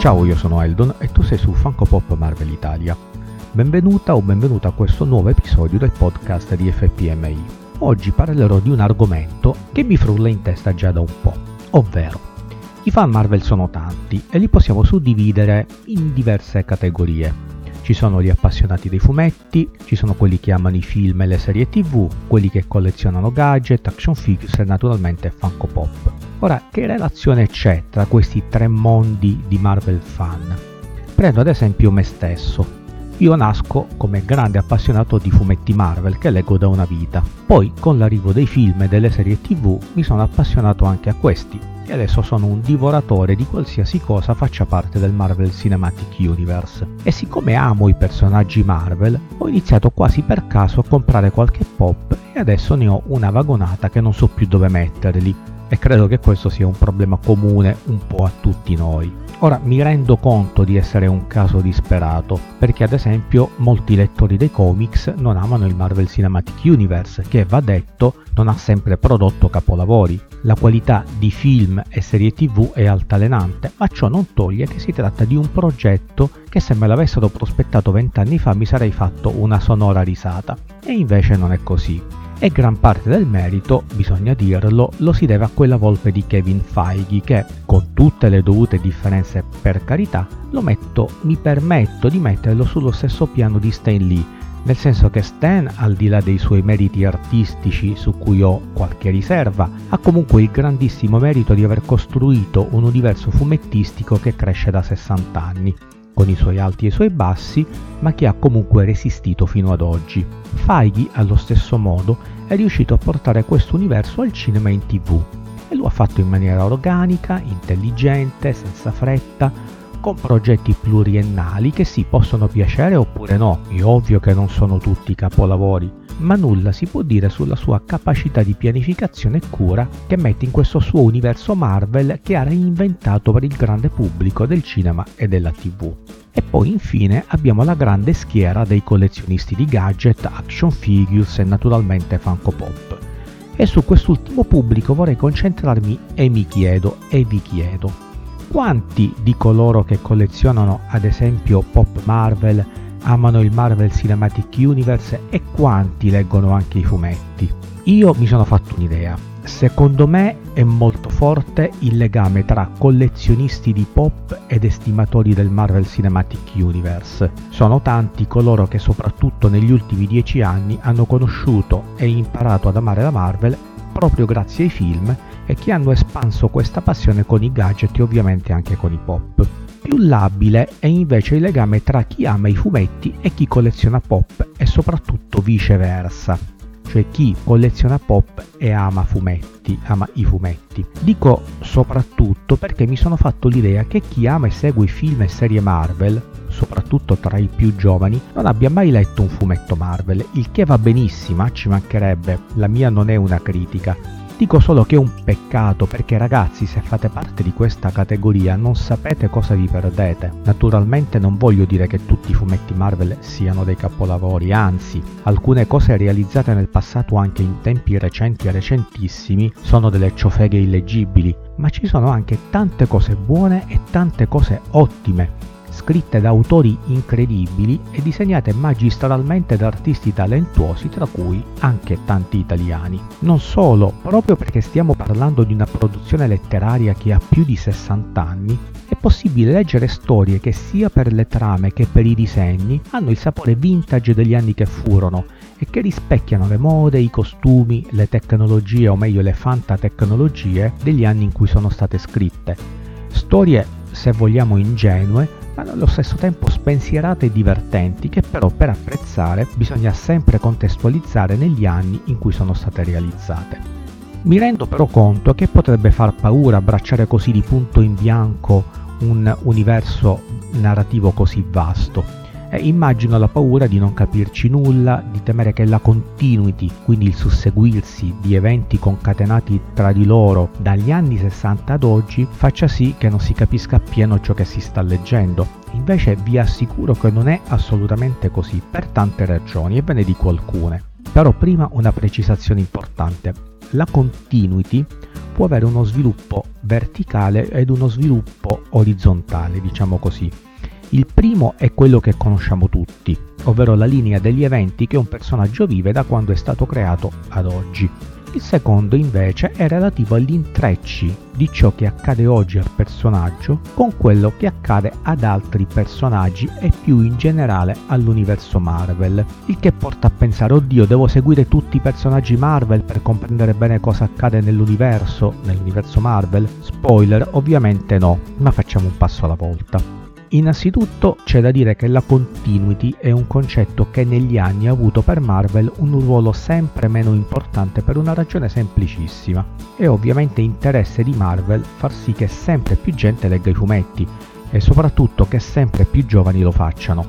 Ciao, io sono Eldon e tu sei su Funko Pop Marvel Italia. Benvenuta o benvenuta a questo nuovo episodio del podcast di FPMI. Oggi parlerò di un argomento che mi frulla in testa già da un po', ovvero i fan Marvel sono tanti e li possiamo suddividere in diverse categorie. Ci sono gli appassionati dei fumetti, ci sono quelli che amano i film e le serie tv, quelli che collezionano gadget, action figures e naturalmente Funko Pop. Ora, che relazione c'è tra questi tre mondi di Marvel fan? Prendo ad esempio me stesso. Io nasco come grande appassionato di fumetti Marvel che leggo da una vita. Poi, con l'arrivo dei film e delle serie tv, mi sono appassionato anche a questi e adesso sono un divoratore di qualsiasi cosa faccia parte del Marvel Cinematic Universe. E siccome amo i personaggi Marvel, ho iniziato quasi per caso a comprare qualche pop e adesso ne ho una vagonata che non so più dove metterli. E credo che questo sia un problema comune un po' a tutti noi. Ora mi rendo conto di essere un caso disperato, perché ad esempio molti lettori dei comics non amano il Marvel Cinematic Universe, che va detto non ha sempre prodotto capolavori. La qualità di film e serie tv è altalenante, ma ciò non toglie che si tratta di un progetto che se me l'avessero prospettato vent'anni fa mi sarei fatto una sonora risata. E invece non è così e gran parte del merito, bisogna dirlo, lo si deve a quella volpe di Kevin Feige che, con tutte le dovute differenze per carità, lo metto, mi permetto di metterlo sullo stesso piano di Stan Lee, nel senso che Stan, al di là dei suoi meriti artistici su cui ho qualche riserva, ha comunque il grandissimo merito di aver costruito un universo fumettistico che cresce da 60 anni con i suoi alti e i suoi bassi, ma che ha comunque resistito fino ad oggi. Feige, allo stesso modo, è riuscito a portare questo universo al cinema e in tv, e lo ha fatto in maniera organica, intelligente, senza fretta, con progetti pluriennali che sì possono piacere oppure no, è ovvio che non sono tutti capolavori, ma nulla si può dire sulla sua capacità di pianificazione e cura che mette in questo suo universo Marvel che ha reinventato per il grande pubblico del cinema e della tv. E poi infine abbiamo la grande schiera dei collezionisti di gadget, action figures e naturalmente Funko Pop. E su quest'ultimo pubblico vorrei concentrarmi e mi chiedo e vi chiedo, quanti di coloro che collezionano ad esempio Pop Marvel amano il Marvel Cinematic Universe e quanti leggono anche i fumetti. Io mi sono fatto un'idea. Secondo me è molto forte il legame tra collezionisti di pop ed estimatori del Marvel Cinematic Universe. Sono tanti coloro che soprattutto negli ultimi dieci anni hanno conosciuto e imparato ad amare la Marvel proprio grazie ai film e che hanno espanso questa passione con i gadget e ovviamente anche con i pop. Più labile è invece il legame tra chi ama i fumetti e chi colleziona pop e soprattutto viceversa, cioè chi colleziona pop e ama fumetti, ama i fumetti. Dico soprattutto perché mi sono fatto l'idea che chi ama e segue i film e serie Marvel, soprattutto tra i più giovani, non abbia mai letto un fumetto Marvel, il che va benissimo, ci mancherebbe, la mia non è una critica, Dico solo che è un peccato perché ragazzi se fate parte di questa categoria non sapete cosa vi perdete. Naturalmente non voglio dire che tutti i fumetti Marvel siano dei capolavori, anzi alcune cose realizzate nel passato anche in tempi recenti e recentissimi sono delle ciofeghe illeggibili, ma ci sono anche tante cose buone e tante cose ottime scritte da autori incredibili e disegnate magistralmente da artisti talentuosi, tra cui anche tanti italiani. Non solo, proprio perché stiamo parlando di una produzione letteraria che ha più di 60 anni, è possibile leggere storie che sia per le trame che per i disegni hanno il sapore vintage degli anni che furono e che rispecchiano le mode, i costumi, le tecnologie o meglio le fantatecnologie degli anni in cui sono state scritte. Storie, se vogliamo, ingenue, ma allo stesso tempo spensierate e divertenti che però per apprezzare bisogna sempre contestualizzare negli anni in cui sono state realizzate. Mi rendo però conto che potrebbe far paura abbracciare così di punto in bianco un universo narrativo così vasto eh, immagino la paura di non capirci nulla, di temere che la continuity, quindi il susseguirsi di eventi concatenati tra di loro dagli anni 60 ad oggi, faccia sì che non si capisca appieno ciò che si sta leggendo. Invece vi assicuro che non è assolutamente così, per tante ragioni, e ve ne dico alcune. Però prima una precisazione importante. la continuity può avere uno sviluppo verticale ed uno sviluppo orizzontale, diciamo così. Il primo è quello che conosciamo tutti, ovvero la linea degli eventi che un personaggio vive da quando è stato creato ad oggi. Il secondo invece è relativo agli intrecci di ciò che accade oggi al personaggio con quello che accade ad altri personaggi e più in generale all'universo Marvel. Il che porta a pensare, oddio, devo seguire tutti i personaggi Marvel per comprendere bene cosa accade nell'universo, nell'universo Marvel? Spoiler, ovviamente no, ma facciamo un passo alla volta. Innanzitutto c'è da dire che la continuity è un concetto che negli anni ha avuto per Marvel un ruolo sempre meno importante per una ragione semplicissima. È ovviamente interesse di Marvel far sì che sempre più gente legga i fumetti e soprattutto che sempre più giovani lo facciano.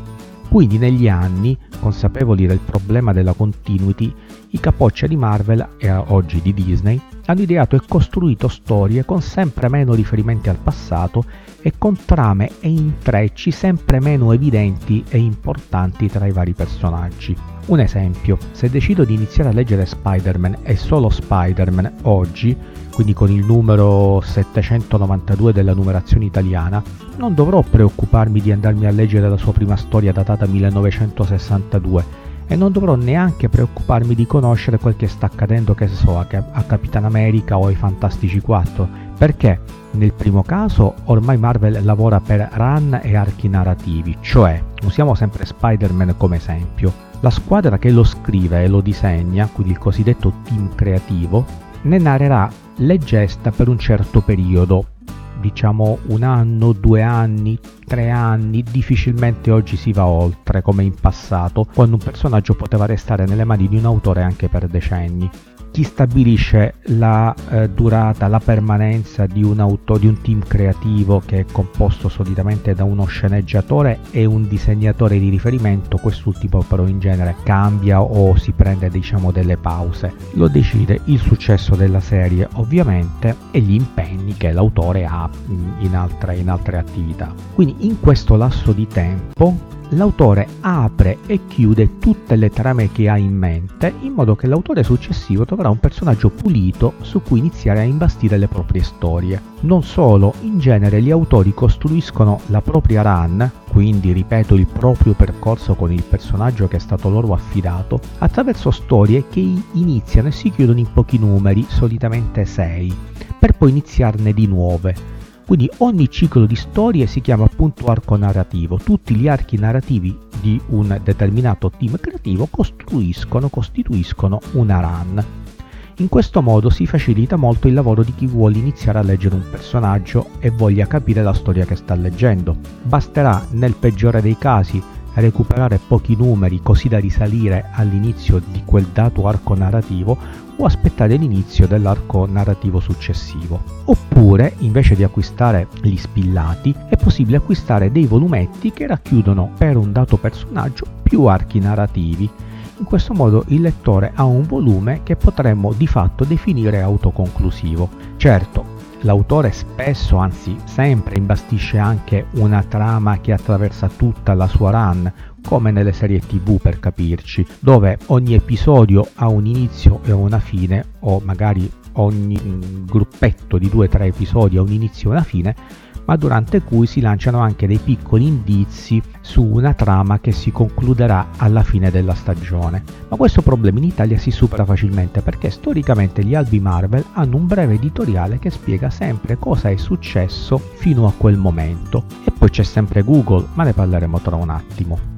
Quindi negli anni, consapevoli del problema della continuity, i capoccia di Marvel e oggi di Disney hanno ideato e costruito storie con sempre meno riferimenti al passato e con trame e intrecci sempre meno evidenti e importanti tra i vari personaggi. Un esempio, se decido di iniziare a leggere Spider-Man e solo Spider-Man oggi, quindi con il numero 792 della numerazione italiana, non dovrò preoccuparmi di andarmi a leggere la sua prima storia datata 1962 e non dovrò neanche preoccuparmi di conoscere quel che sta accadendo, che so, a, a Capitan America o ai Fantastici 4, perché nel primo caso ormai Marvel lavora per run e archi narrativi, cioè usiamo sempre Spider-Man come esempio. La squadra che lo scrive e lo disegna, quindi il cosiddetto team creativo, ne narrerà le gesta per un certo periodo, diciamo un anno, due anni, tre anni, difficilmente oggi si va oltre come in passato, quando un personaggio poteva restare nelle mani di un autore anche per decenni chi stabilisce la eh, durata, la permanenza di un, auto, di un team creativo che è composto solitamente da uno sceneggiatore e un disegnatore di riferimento, quest'ultimo però in genere cambia o si prende diciamo delle pause. Lo decide il successo della serie ovviamente e gli impegni che l'autore ha in altre, in altre attività. Quindi in questo lasso di tempo l'autore apre e chiude tutte le trame che ha in mente in modo che l'autore successivo troverà un personaggio pulito su cui iniziare a imbastire le proprie storie. Non solo, in genere gli autori costruiscono la propria run, quindi ripeto il proprio percorso con il personaggio che è stato loro affidato, attraverso storie che iniziano e si chiudono in pochi numeri, solitamente 6, per poi iniziarne di nuove quindi ogni ciclo di storie si chiama appunto arco narrativo. Tutti gli archi narrativi di un determinato team creativo costruiscono, costituiscono una run. In questo modo si facilita molto il lavoro di chi vuole iniziare a leggere un personaggio e voglia capire la storia che sta leggendo. Basterà, nel peggiore dei casi, recuperare pochi numeri così da risalire all'inizio di quel dato arco narrativo o aspettare l'inizio dell'arco narrativo successivo. Oppure, invece di acquistare gli spillati, è possibile acquistare dei volumetti che racchiudono per un dato personaggio più archi narrativi. In questo modo il lettore ha un volume che potremmo di fatto definire autoconclusivo. Certo, L'autore spesso, anzi sempre, imbastisce anche una trama che attraversa tutta la sua run, come nelle serie tv per capirci, dove ogni episodio ha un inizio e una fine, o magari ogni mm, gruppetto di due o tre episodi ha un inizio e una fine, ma durante cui si lanciano anche dei piccoli indizi su una trama che si concluderà alla fine della stagione. Ma questo problema in Italia si supera facilmente perché storicamente gli albi Marvel hanno un breve editoriale che spiega sempre cosa è successo fino a quel momento. E poi c'è sempre Google, ma ne parleremo tra un attimo.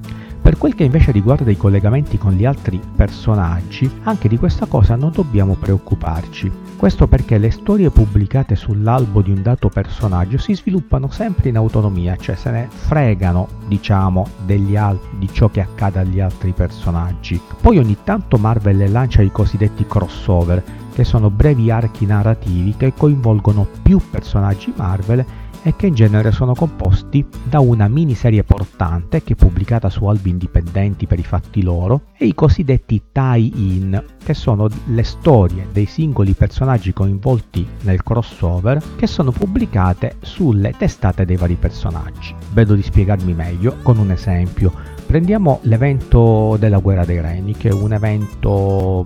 Per quel che invece riguarda i collegamenti con gli altri personaggi, anche di questa cosa non dobbiamo preoccuparci. Questo perché le storie pubblicate sull'albo di un dato personaggio si sviluppano sempre in autonomia, cioè se ne fregano, diciamo, al- di ciò che accade agli altri personaggi. Poi ogni tanto Marvel lancia i cosiddetti crossover, che sono brevi archi narrativi che coinvolgono più personaggi Marvel e che in genere sono composti da una miniserie portante che è pubblicata su albi indipendenti per i fatti loro e i cosiddetti tie-in che sono le storie dei singoli personaggi coinvolti nel crossover che sono pubblicate sulle testate dei vari personaggi. Vedo di spiegarmi meglio con un esempio prendiamo l'evento della Guerra dei Regni, che è un evento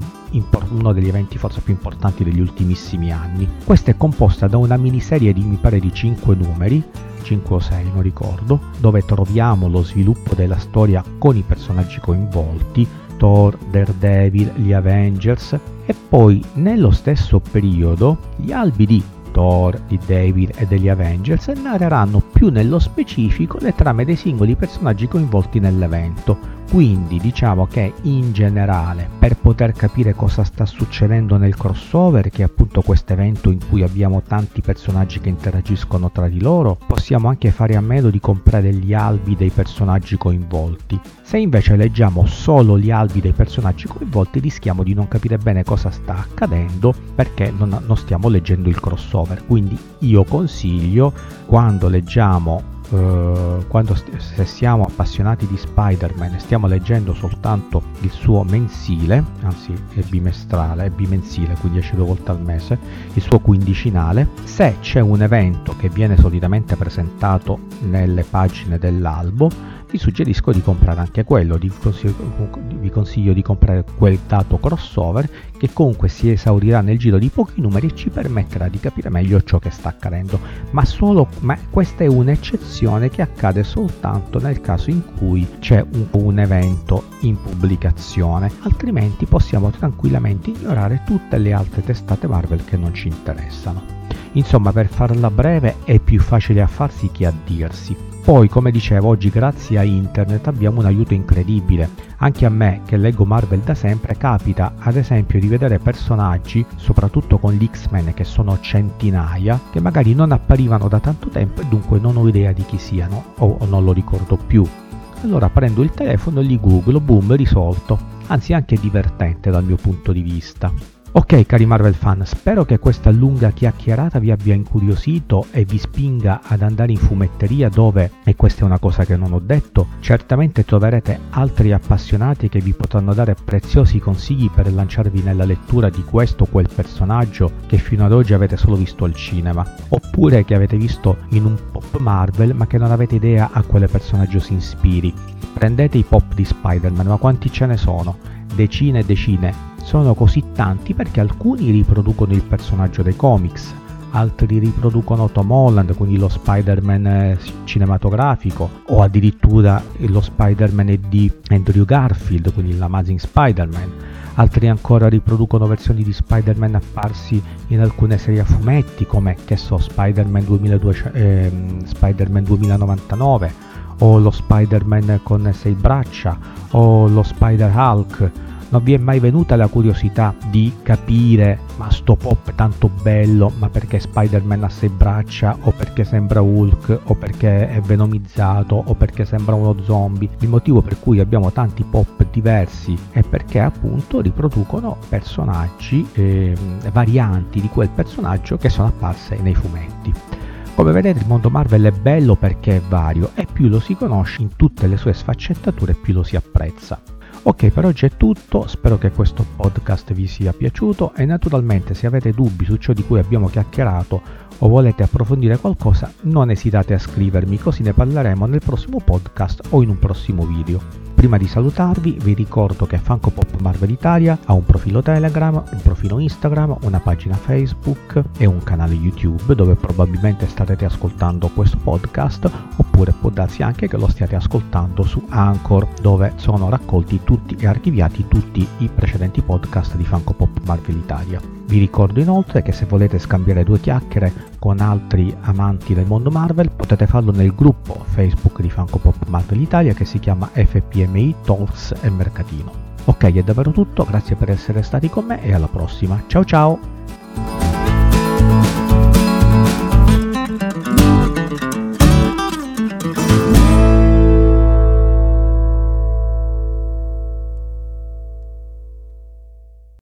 uno degli eventi forse più importanti degli ultimissimi anni. Questa è composta da una miniserie di mi pare di 5 numeri, 5 o 6 non ricordo, dove troviamo lo sviluppo della storia con i personaggi coinvolti, Thor, Daredevil, gli Avengers e poi nello stesso periodo gli albi di Thor, di David e degli Avengers narreranno più nello specifico le trame dei singoli personaggi coinvolti nell'evento, quindi diciamo che in generale per poter capire cosa sta succedendo nel crossover, che è appunto questo evento in cui abbiamo tanti personaggi che interagiscono tra di loro, possiamo anche fare a meno di comprare gli albi dei personaggi coinvolti. Se invece leggiamo solo gli albi dei personaggi coinvolti rischiamo di non capire bene cosa sta accadendo perché non, non stiamo leggendo il crossover. Quindi io consiglio quando leggiamo Uh, quando se siamo appassionati di Spider-Man e stiamo leggendo soltanto il suo mensile, anzi è bimestrale, è bimensile, quindi esce due volte al mese, il suo quindicinale, se c'è un evento che viene solitamente presentato nelle pagine dell'albo, vi suggerisco di comprare anche quello, vi consiglio, vi consiglio di comprare quel dato crossover che comunque si esaurirà nel giro di pochi numeri e ci permetterà di capire meglio ciò che sta accadendo, ma, solo, ma questa è un'eccezione che accade soltanto nel caso in cui c'è un, un evento in pubblicazione, altrimenti possiamo tranquillamente ignorare tutte le altre testate Marvel che non ci interessano. Insomma, per farla breve è più facile a farsi che a dirsi. Poi, come dicevo, oggi grazie a internet abbiamo un aiuto incredibile. Anche a me, che leggo Marvel da sempre, capita ad esempio di vedere personaggi, soprattutto con gli X-Men che sono centinaia, che magari non apparivano da tanto tempo e dunque non ho idea di chi siano o non lo ricordo più. Allora prendo il telefono e li googlo, boom, risolto. Anzi anche divertente dal mio punto di vista. Ok cari Marvel fan, spero che questa lunga chiacchierata vi abbia incuriosito e vi spinga ad andare in fumetteria dove, e questa è una cosa che non ho detto, certamente troverete altri appassionati che vi potranno dare preziosi consigli per lanciarvi nella lettura di questo o quel personaggio che fino ad oggi avete solo visto al cinema, oppure che avete visto in un pop Marvel ma che non avete idea a quale personaggio si ispiri. Prendete i pop di Spider-Man, ma quanti ce ne sono? Decine e decine sono così tanti perché alcuni riproducono il personaggio dei comics, altri riproducono Tom Holland, quindi lo Spider-Man eh, cinematografico, o addirittura lo Spider-Man di Andrew Garfield, quindi l'Amazing Spider-Man. Altri ancora riproducono versioni di Spider-Man apparsi in alcune serie a fumetti, come che so, Spider-Man, 2200, eh, Spider-Man 2099, o lo Spider-Man con sei braccia, o lo Spider-Hulk. Non vi è mai venuta la curiosità di capire ma sto pop è tanto bello ma perché Spider-Man ha sei braccia? O perché sembra Hulk? O perché è venomizzato? O perché sembra uno zombie? Il motivo per cui abbiamo tanti pop diversi è perché appunto riproducono personaggi eh, varianti di quel personaggio che sono apparse nei fumetti come vedete il mondo Marvel è bello perché è vario e più lo si conosce in tutte le sue sfaccettature più lo si apprezza. Ok, per oggi è tutto, spero che questo podcast vi sia piaciuto e naturalmente se avete dubbi su ciò di cui abbiamo chiacchierato o volete approfondire qualcosa non esitate a scrivermi così ne parleremo nel prossimo podcast o in un prossimo video. Prima di salutarvi vi ricordo che Funko Pop Marvel Italia ha un profilo Telegram, un profilo Instagram, una pagina Facebook e un canale YouTube dove probabilmente starete ascoltando questo podcast oppure può darsi anche che lo stiate ascoltando su Anchor dove sono raccolti tutti e archiviati tutti i precedenti podcast di Funko Pop Marvel Italia. Vi ricordo inoltre che se volete scambiare due chiacchiere con altri amanti del mondo Marvel potete farlo nel gruppo Facebook di Funko Pop Marvel Italia che si chiama FPMI Talks e Mercatino. Ok, è davvero tutto, grazie per essere stati con me e alla prossima. Ciao ciao!